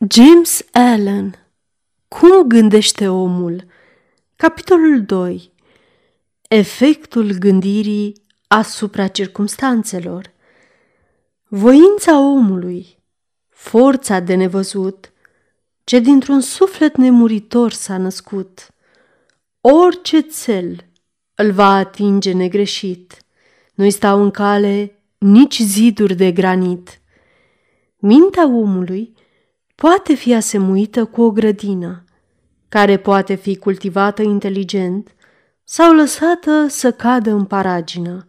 James Allen. Cum gândește omul? Capitolul 2 Efectul gândirii asupra circumstanțelor. Voința omului, forța de nevăzut, ce dintr-un suflet nemuritor s-a născut, orice cel îl va atinge negreșit, nu-i stau în cale nici ziduri de granit. Mintea omului poate fi asemuită cu o grădină, care poate fi cultivată inteligent sau lăsată să cadă în paragină,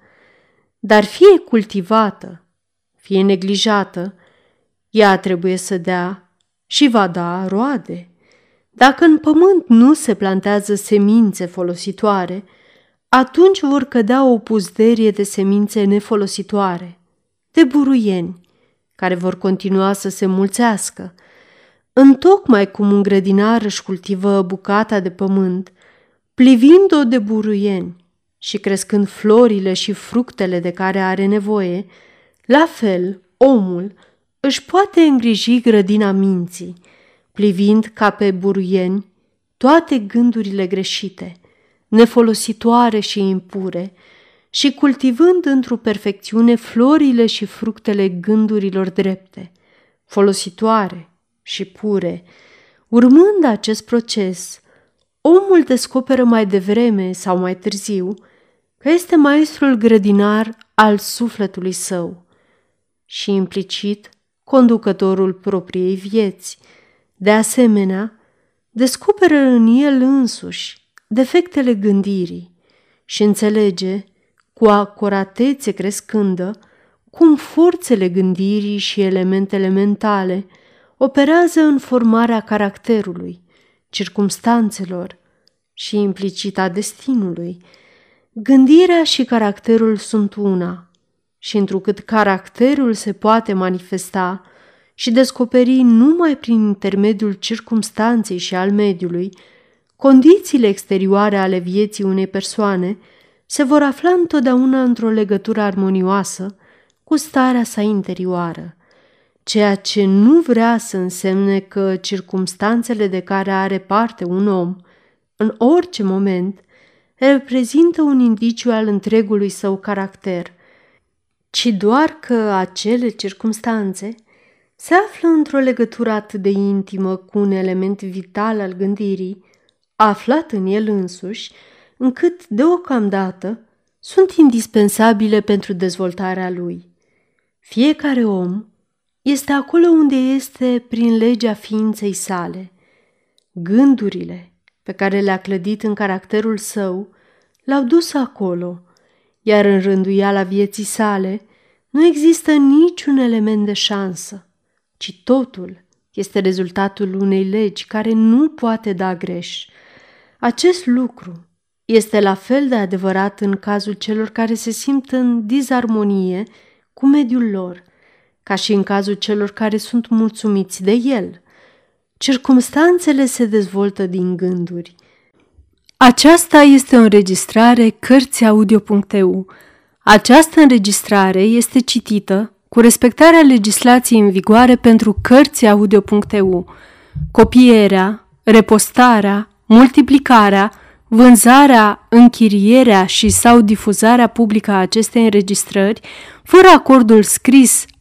dar fie cultivată, fie neglijată, ea trebuie să dea și va da roade. Dacă în pământ nu se plantează semințe folositoare, atunci vor cădea o puzderie de semințe nefolositoare, de buruieni, care vor continua să se mulțească. Întocmai cum un grădinar își cultivă bucata de pământ, plivind-o de buruieni și crescând florile și fructele de care are nevoie, la fel, omul își poate îngriji grădina minții, plivind ca pe buruieni toate gândurile greșite, nefolositoare și impure, și cultivând într-o perfecțiune florile și fructele gândurilor drepte, folositoare și pure. Urmând acest proces, omul descoperă mai devreme sau mai târziu că este maestrul grădinar al sufletului său și implicit conducătorul propriei vieți. De asemenea, descoperă în el însuși defectele gândirii și înțelege cu acuratețe crescândă cum forțele gândirii și elementele mentale operează în formarea caracterului, circumstanțelor și implicita destinului. Gândirea și caracterul sunt una și întrucât caracterul se poate manifesta și descoperi numai prin intermediul circumstanței și al mediului, condițiile exterioare ale vieții unei persoane – se vor afla întotdeauna într-o legătură armonioasă cu starea sa interioară, ceea ce nu vrea să însemne că circumstanțele de care are parte un om, în orice moment, reprezintă un indiciu al întregului său caracter, ci doar că acele circumstanțe se află într-o legătură atât de intimă cu un element vital al gândirii, aflat în el însuși, încât, deocamdată, sunt indispensabile pentru dezvoltarea lui. Fiecare om este acolo unde este prin legea ființei sale. Gândurile pe care le-a clădit în caracterul său l-au dus acolo, iar în rânduiala vieții sale nu există niciun element de șansă, ci totul este rezultatul unei legi care nu poate da greș. Acest lucru este la fel de adevărat în cazul celor care se simt în disarmonie cu mediul lor, ca și în cazul celor care sunt mulțumiți de el. Circumstanțele se dezvoltă din gânduri. Aceasta este o înregistrare Cărțiaudio.eu. Această înregistrare este citită cu respectarea legislației în vigoare pentru Cărțiaudio.eu. Copierea, repostarea, multiplicarea, vânzarea, închirierea și sau difuzarea publică a acestei înregistrări, fără acordul scris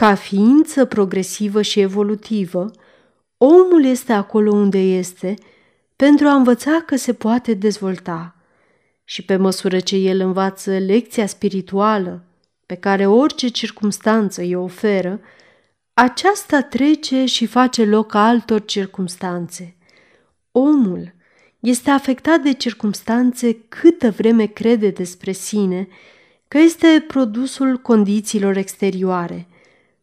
Ca ființă progresivă și evolutivă, omul este acolo unde este pentru a învăța că se poate dezvolta și pe măsură ce el învață lecția spirituală pe care orice circumstanță îi oferă, aceasta trece și face loc altor circumstanțe. Omul este afectat de circumstanțe câtă vreme crede despre sine că este produsul condițiilor exterioare,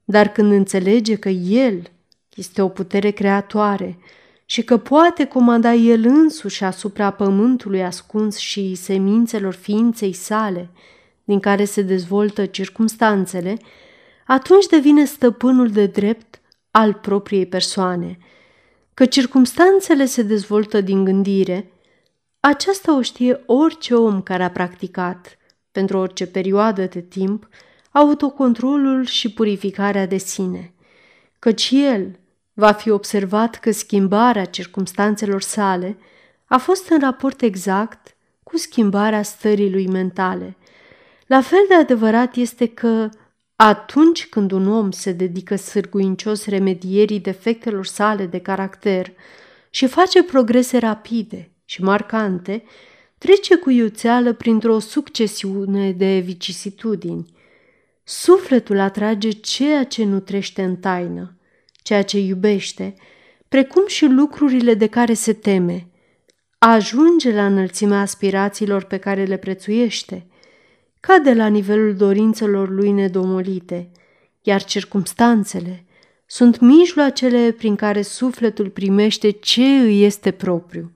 dar când înțelege că el este o putere creatoare și că poate comanda el însuși asupra pământului ascuns și semințelor ființei sale, din care se dezvoltă circumstanțele, atunci devine stăpânul de drept al propriei persoane. Că circumstanțele se dezvoltă din gândire, aceasta o știe orice om care a practicat, pentru orice perioadă de timp, autocontrolul și purificarea de sine, căci el va fi observat că schimbarea circumstanțelor sale a fost în raport exact cu schimbarea stării lui mentale. La fel de adevărat este că atunci când un om se dedică sârguincios remedierii defectelor sale de caracter și face progrese rapide și marcante, trece cu iuțeală printr-o succesiune de vicisitudini. Sufletul atrage ceea ce nutrește în taină, ceea ce iubește, precum și lucrurile de care se teme. Ajunge la înălțimea aspirațiilor pe care le prețuiește, cade la nivelul dorințelor lui nedomolite, iar circumstanțele sunt mijloacele prin care sufletul primește ce îi este propriu.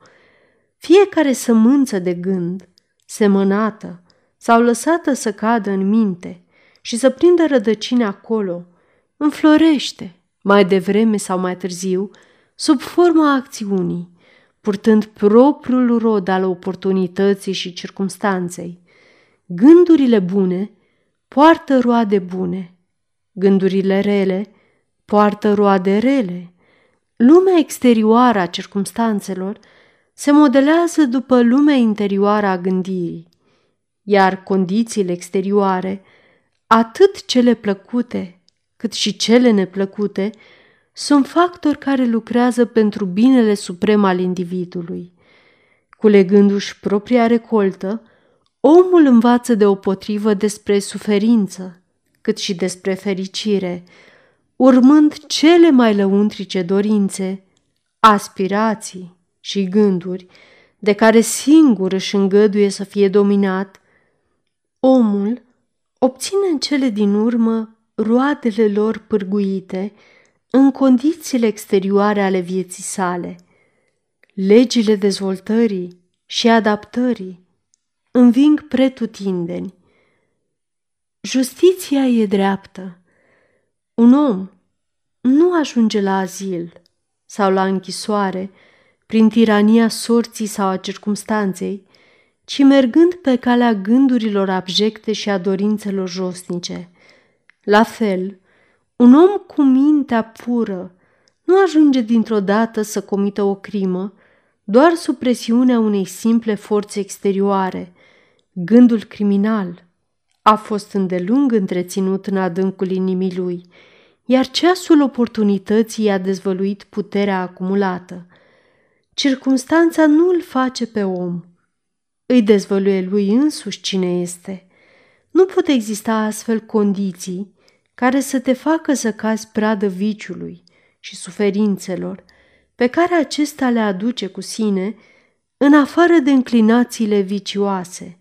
Fiecare sămânță de gând, semănată sau lăsată să cadă în minte și să prindă rădăcini acolo, înflorește, mai devreme sau mai târziu, sub forma acțiunii, purtând propriul rod al oportunității și circumstanței. Gândurile bune poartă roade bune, gândurile rele poartă roade rele. Lumea exterioară a circumstanțelor se modelează după lumea interioară a gândirii, iar condițiile exterioare, atât cele plăcute cât și cele neplăcute, sunt factori care lucrează pentru binele suprem al individului. Culegându-și propria recoltă, omul învață de potrivă despre suferință, cât și despre fericire, urmând cele mai lăuntrice dorințe, aspirații și gânduri, de care singur își îngăduie să fie dominat, omul obține în cele din urmă roadele lor pârguite în condițiile exterioare ale vieții sale. Legile dezvoltării și adaptării înving pretutindeni. Justiția e dreaptă. Un om nu ajunge la azil sau la închisoare prin tirania sorții sau a circumstanței, ci mergând pe calea gândurilor abjecte și a dorințelor josnice. La fel, un om cu mintea pură nu ajunge dintr-o dată să comită o crimă doar sub presiunea unei simple forțe exterioare. Gândul criminal a fost îndelung întreținut în adâncul inimii lui, iar ceasul oportunității a dezvăluit puterea acumulată. Circunstanța nu îl face pe om, îi dezvăluie lui însuși cine este. Nu pot exista astfel condiții care să te facă să cazi pradă viciului și suferințelor pe care acesta le aduce cu sine în afară de înclinațiile vicioase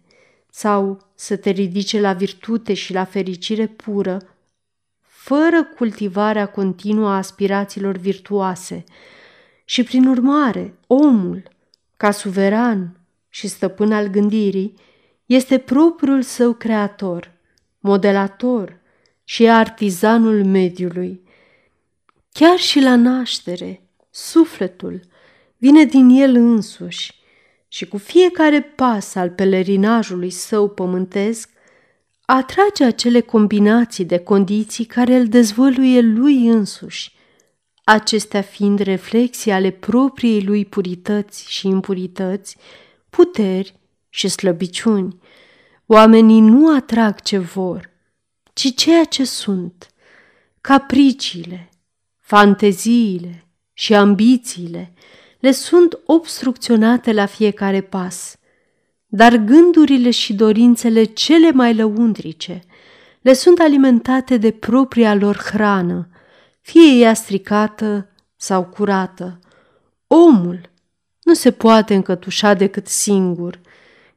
sau să te ridice la virtute și la fericire pură, fără cultivarea continuă a aspirațiilor virtuoase și, prin urmare, omul, ca suveran și stăpân al gândirii, este propriul său creator, modelator și artizanul mediului. Chiar și la naștere, sufletul vine din el însuși și cu fiecare pas al pelerinajului său pământesc atrage acele combinații de condiții care îl dezvăluie lui însuși, acestea fiind reflexii ale propriei lui purități și impurități, puteri și slăbiciuni. Oamenii nu atrag ce vor, ci ceea ce sunt. Capriciile, fanteziile și ambițiile le sunt obstrucționate la fiecare pas, dar gândurile și dorințele cele mai lăuntrice le sunt alimentate de propria lor hrană, fie ea stricată sau curată. Omul nu se poate încătușa decât singur.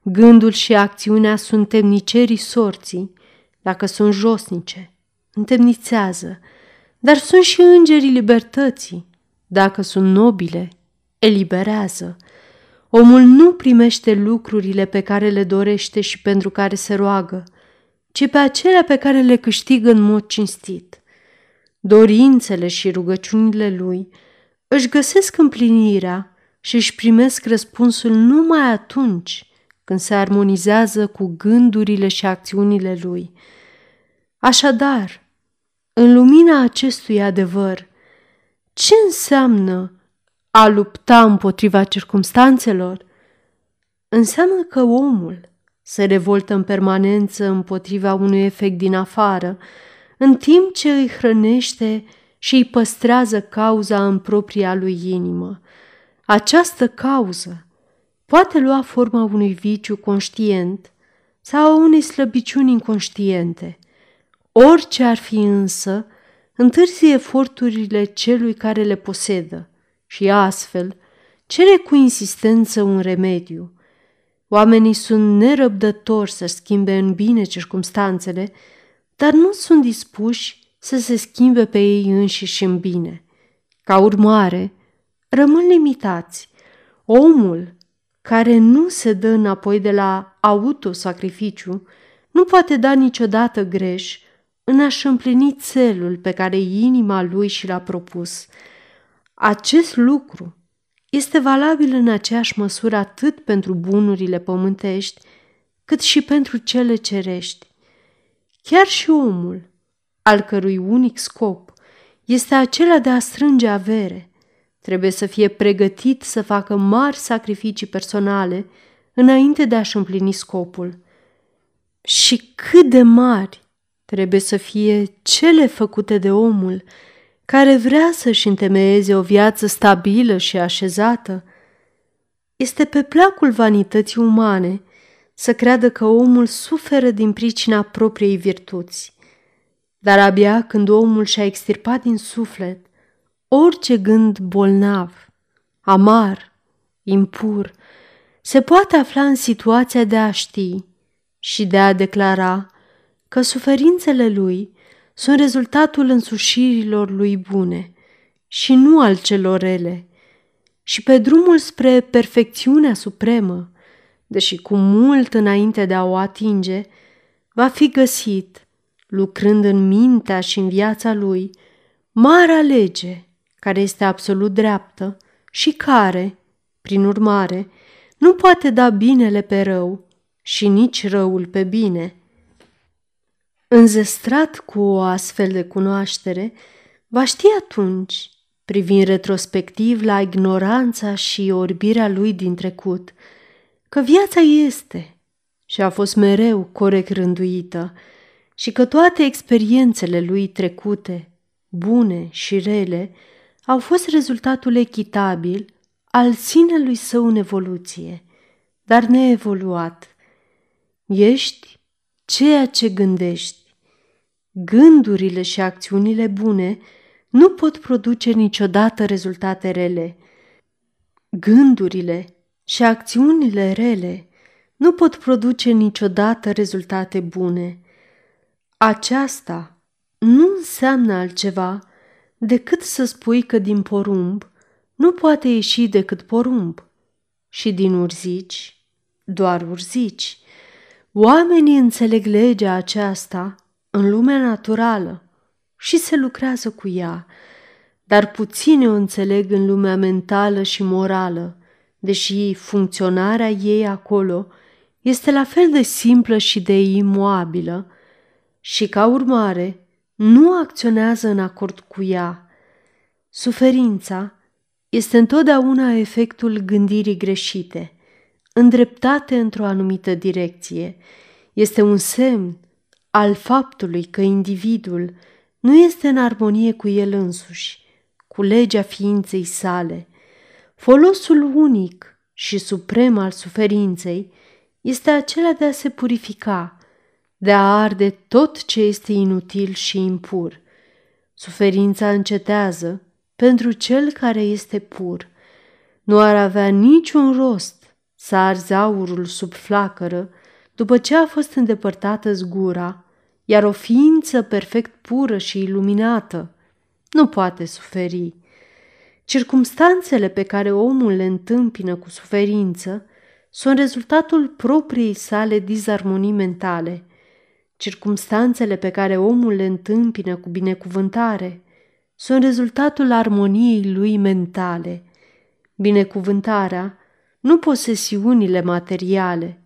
Gândul și acțiunea sunt temnicerii sorții. Dacă sunt josnice, întemnițează. dar sunt și îngerii libertății. Dacă sunt nobile, eliberează. Omul nu primește lucrurile pe care le dorește și pentru care se roagă, ci pe acelea pe care le câștigă în mod cinstit. Dorințele și rugăciunile lui își găsesc împlinirea și își primesc răspunsul numai atunci când se armonizează cu gândurile și acțiunile lui. Așadar, în lumina acestui adevăr, ce înseamnă a lupta împotriva circumstanțelor? Înseamnă că omul se revoltă în permanență împotriva unui efect din afară, în timp ce îi hrănește și îi păstrează cauza în propria lui inimă. Această cauză poate lua forma unui viciu conștient sau a unei slăbiciuni inconștiente. Orice ar fi însă, întârzi eforturile celui care le posedă și astfel cere cu insistență un remediu. Oamenii sunt nerăbdători să schimbe în bine circumstanțele, dar nu sunt dispuși să se schimbe pe ei înșiși în bine. Ca urmare, rămân limitați. Omul care nu se dă înapoi de la autosacrificiu nu poate da niciodată greș în a-și împlini țelul pe care inima lui și l-a propus. Acest lucru este valabil în aceeași măsură atât pentru bunurile pământești, cât și pentru cele cerești. Chiar și omul, al cărui unic scop este acela de a strânge avere, trebuie să fie pregătit să facă mari sacrificii personale înainte de a-și împlini scopul. Și cât de mari trebuie să fie cele făcute de omul care vrea să-și întemeieze o viață stabilă și așezată, este pe placul vanității umane să creadă că omul suferă din pricina propriei virtuți. Dar abia când omul și-a extirpat din suflet orice gând bolnav, amar, impur, se poate afla în situația de a ști și de a declara că suferințele lui sunt rezultatul însușirilor lui bune și nu al celor rele, și pe drumul spre perfecțiunea supremă, deși cu mult înainte de a o atinge, va fi găsit, lucrând în mintea și în viața lui, marea lege care este absolut dreaptă și care, prin urmare, nu poate da binele pe rău și nici răul pe bine. Înzestrat cu o astfel de cunoaștere, va ști atunci, privind retrospectiv la ignoranța și orbirea lui din trecut, că viața este și a fost mereu corect rânduită și că toate experiențele lui trecute, bune și rele, au fost rezultatul echitabil al sinelui său în evoluție, dar neevoluat. Ești ceea ce gândești. Gândurile și acțiunile bune nu pot produce niciodată rezultate rele. Gândurile și acțiunile rele nu pot produce niciodată rezultate bune. Aceasta nu înseamnă altceva decât să spui că din porumb nu poate ieși decât porumb și din urzici doar urzici. Oamenii înțeleg legea aceasta în lumea naturală și se lucrează cu ea, dar puțini o înțeleg în lumea mentală și morală, deși funcționarea ei acolo este la fel de simplă și de imoabilă și, ca urmare, nu acționează în acord cu ea. Suferința este întotdeauna efectul gândirii greșite, îndreptate într-o anumită direcție. Este un semn al faptului că individul nu este în armonie cu el însuși, cu legea ființei sale. Folosul unic și suprem al suferinței este acela de a se purifica, de a arde tot ce este inutil și impur. Suferința încetează pentru cel care este pur. Nu ar avea niciun rost să arzi aurul sub flacără după ce a fost îndepărtată zgura, iar o ființă perfect pură și iluminată nu poate suferi. Circumstanțele pe care omul le întâmpină cu suferință sunt rezultatul propriei sale dizarmonii mentale. Circumstanțele pe care omul le întâmpină cu binecuvântare sunt rezultatul armoniei lui mentale. Binecuvântarea, nu posesiunile materiale,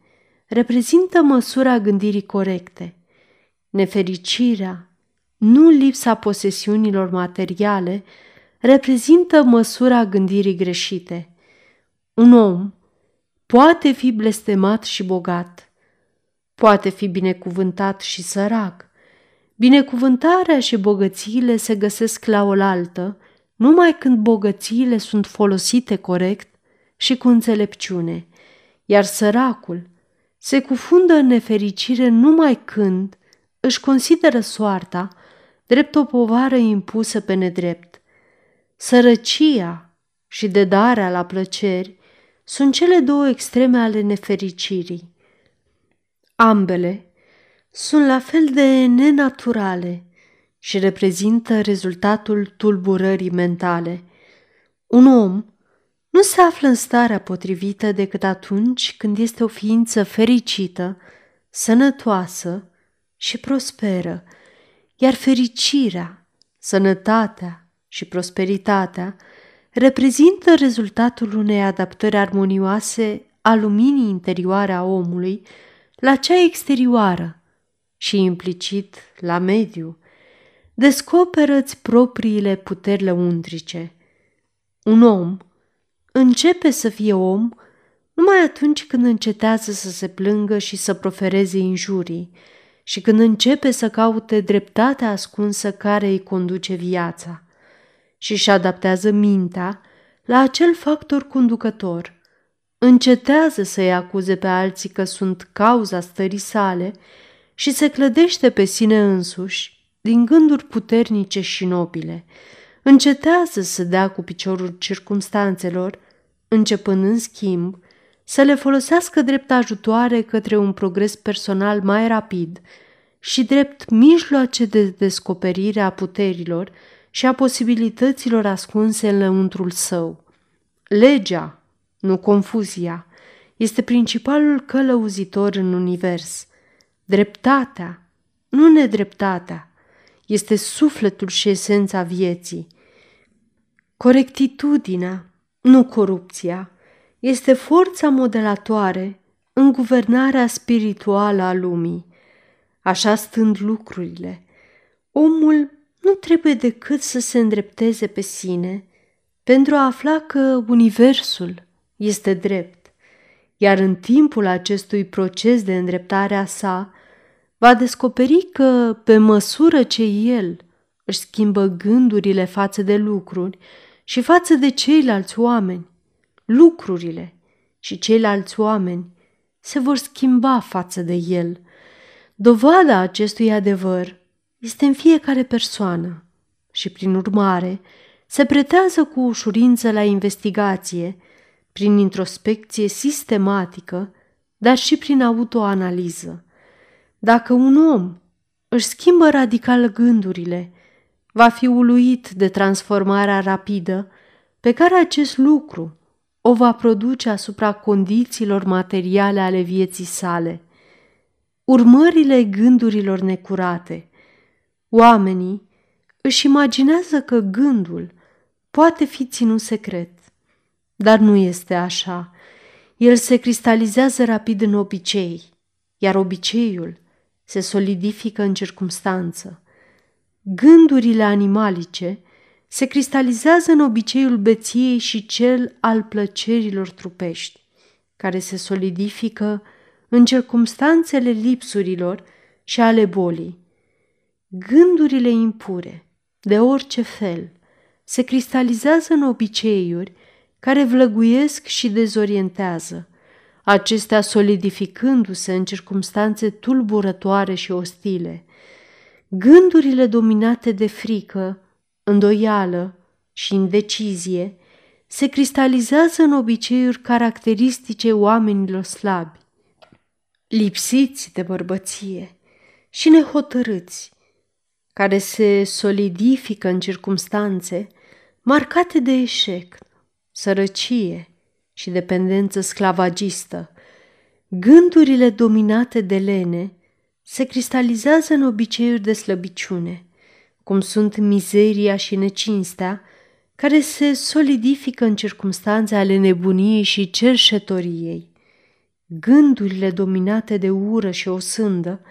reprezintă măsura gândirii corecte. Nefericirea, nu lipsa posesiunilor materiale, reprezintă măsura gândirii greșite. Un om poate fi blestemat și bogat, poate fi binecuvântat și sărac. Binecuvântarea și bogățiile se găsesc la oaltă numai când bogățiile sunt folosite corect și cu înțelepciune, iar săracul se cufundă în nefericire numai când își consideră soarta drept o povară impusă pe nedrept. Sărăcia și dedarea la plăceri sunt cele două extreme ale nefericirii. Ambele sunt la fel de nenaturale și reprezintă rezultatul tulburării mentale. Un om nu se află în starea potrivită decât atunci când este o ființă fericită, sănătoasă și prosperă, iar fericirea, sănătatea și prosperitatea reprezintă rezultatul unei adaptări armonioase a luminii interioare a omului la cea exterioară și implicit la mediu. Descoperă-ți propriile puteri lăuntrice. Un om începe să fie om numai atunci când încetează să se plângă și să profereze injurii și când începe să caute dreptatea ascunsă care îi conduce viața și își adaptează mintea la acel factor conducător. Încetează să-i acuze pe alții că sunt cauza stării sale și se clădește pe sine însuși din gânduri puternice și nobile. Încetează să dea cu piciorul circumstanțelor, începând în schimb să le folosească drept ajutoare către un progres personal mai rapid și drept mijloace de descoperire a puterilor și a posibilităților ascunse în lăuntrul său. Legea, nu confuzia, este principalul călăuzitor în univers. Dreptatea, nu nedreptatea, este sufletul și esența vieții. Corectitudinea, nu corupția, este forța modelatoare în guvernarea spirituală a lumii. Așa stând lucrurile, omul nu trebuie decât să se îndrepteze pe sine pentru a afla că Universul este drept, iar în timpul acestui proces de îndreptare a sa, va descoperi că, pe măsură ce el își schimbă gândurile față de lucruri și față de ceilalți oameni, lucrurile și ceilalți oameni se vor schimba față de el. Dovada acestui adevăr este în fiecare persoană și, prin urmare, se pretează cu ușurință la investigație, prin introspecție sistematică, dar și prin autoanaliză. Dacă un om își schimbă radical gândurile, va fi uluit de transformarea rapidă pe care acest lucru o va produce asupra condițiilor materiale ale vieții sale. Urmările gândurilor necurate. Oamenii își imaginează că gândul poate fi ținut secret, dar nu este așa. El se cristalizează rapid în obicei, iar obiceiul se solidifică în circumstanță. Gândurile animalice se cristalizează în obiceiul beției și cel al plăcerilor trupești, care se solidifică în circumstanțele lipsurilor și ale bolii. Gândurile impure, de orice fel, se cristalizează în obiceiuri care vlăguiesc și dezorientează, acestea solidificându-se în circumstanțe tulburătoare și ostile. Gândurile dominate de frică, îndoială și indecizie se cristalizează în obiceiuri caracteristice oamenilor slabi, lipsiți de bărbăție și nehotărâți, care se solidifică în circumstanțe marcate de eșec, sărăcie și dependență sclavagistă. Gândurile dominate de lene se cristalizează în obiceiuri de slăbiciune, cum sunt mizeria și necinstea, care se solidifică în circumstanțe ale nebuniei și cerșetoriei. Gândurile dominate de ură și o sândă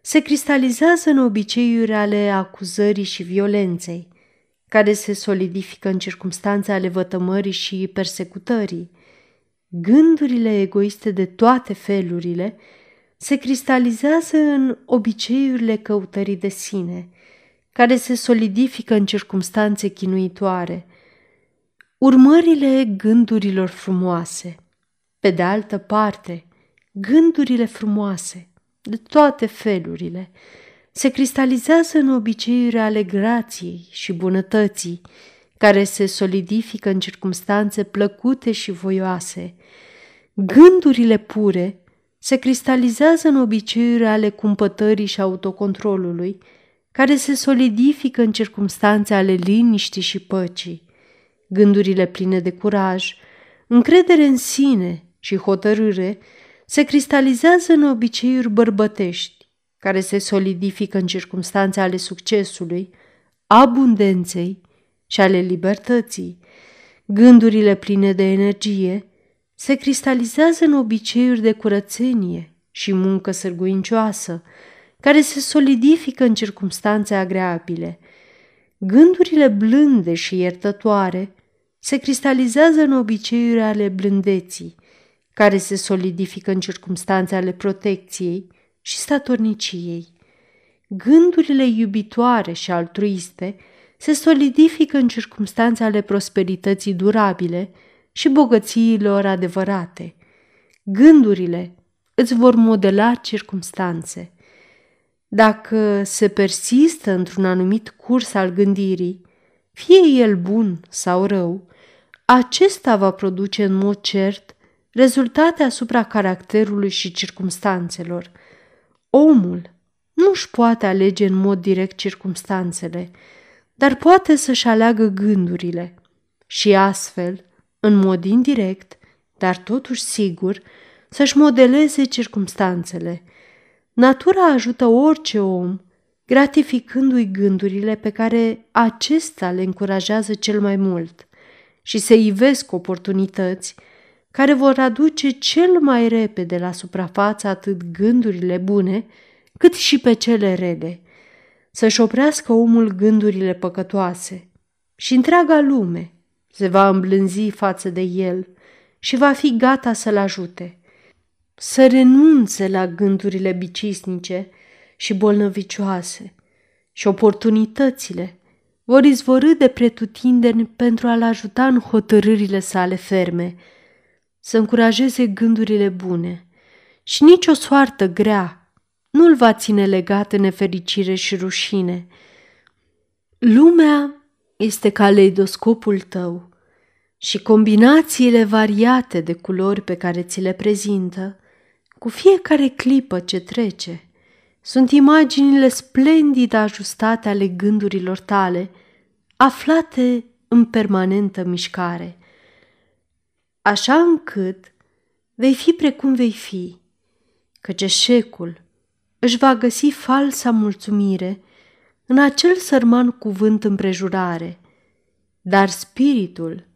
se cristalizează în obiceiuri ale acuzării și violenței, care se solidifică în circumstanțe ale vătămării și persecutării. Gândurile egoiste de toate felurile se cristalizează în obiceiurile căutării de sine, care se solidifică în circumstanțe chinuitoare. Urmările gândurilor frumoase. Pe de altă parte, gândurile frumoase, de toate felurile, se cristalizează în obiceiuri ale grației și bunătății, care se solidifică în circumstanțe plăcute și voioase. Gândurile pure se cristalizează în obiceiuri ale cumpătării și autocontrolului, care se solidifică în circumstanțe ale liniștii și păcii. Gândurile pline de curaj, încredere în sine și hotărâre se cristalizează în obiceiuri bărbătești, care se solidifică în circumstanțe ale succesului, abundenței și ale libertății. Gândurile pline de energie se cristalizează în obiceiuri de curățenie și muncă sârguincioasă, care se solidifică în circumstanțe agreabile. Gândurile blânde și iertătoare se cristalizează în obiceiuri ale blândeții, care se solidifică în circumstanțe ale protecției și statorniciei. Gândurile iubitoare și altruiste se solidifică în circumstanțe ale prosperității durabile și bogățiilor adevărate. Gândurile îți vor modela circumstanțe. Dacă se persistă într-un anumit curs al gândirii, fie el bun sau rău, acesta va produce în mod cert rezultate asupra caracterului și circumstanțelor. Omul nu își poate alege în mod direct circumstanțele, dar poate să-și aleagă gândurile și astfel, în mod indirect, dar totuși sigur, să-și modeleze circumstanțele. Natura ajută orice om, gratificându-i gândurile pe care acesta le încurajează cel mai mult și se ivesc oportunități care vor aduce cel mai repede la suprafață atât gândurile bune, cât și pe cele rele, să-și oprească omul gândurile păcătoase și întreaga lume se va îmblânzi față de el și va fi gata să-l ajute. Să renunțe la gândurile bicisnice și bolnăvicioase și oportunitățile vor izvorâ de pretutindeni pentru a-l ajuta în hotărârile sale ferme, să încurajeze gândurile bune și nicio soartă grea nu-l va ține legat în nefericire și rușine. Lumea este caleidoscopul tău și combinațiile variate de culori pe care ți le prezintă, cu fiecare clipă ce trece, sunt imaginile splendid ajustate ale gândurilor tale, aflate în permanentă mișcare așa încât vei fi precum vei fi, căci eșecul își va găsi falsa mulțumire în acel sărman cuvânt împrejurare, dar spiritul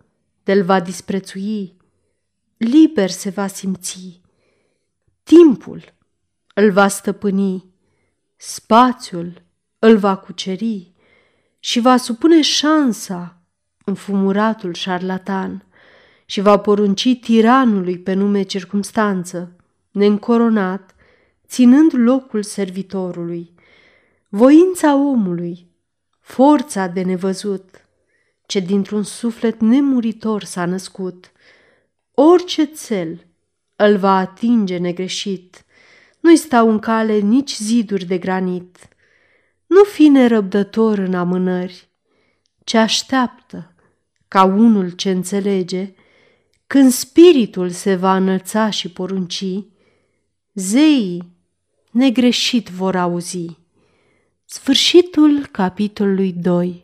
de-l va disprețui, liber se va simți, timpul îl va stăpâni, spațiul îl va cuceri și va supune șansa înfumuratul șarlatan și va porunci tiranului pe nume circumstanță, neîncoronat, ținând locul servitorului. Voința omului, forța de nevăzut, ce dintr-un suflet nemuritor s-a născut, orice cel îl va atinge negreșit, nu-i stau în cale nici ziduri de granit. Nu fi nerăbdător în amânări, ce așteaptă ca unul ce înțelege când spiritul se va înălța și porunci, zeii negreșit vor auzi. Sfârșitul capitolului 2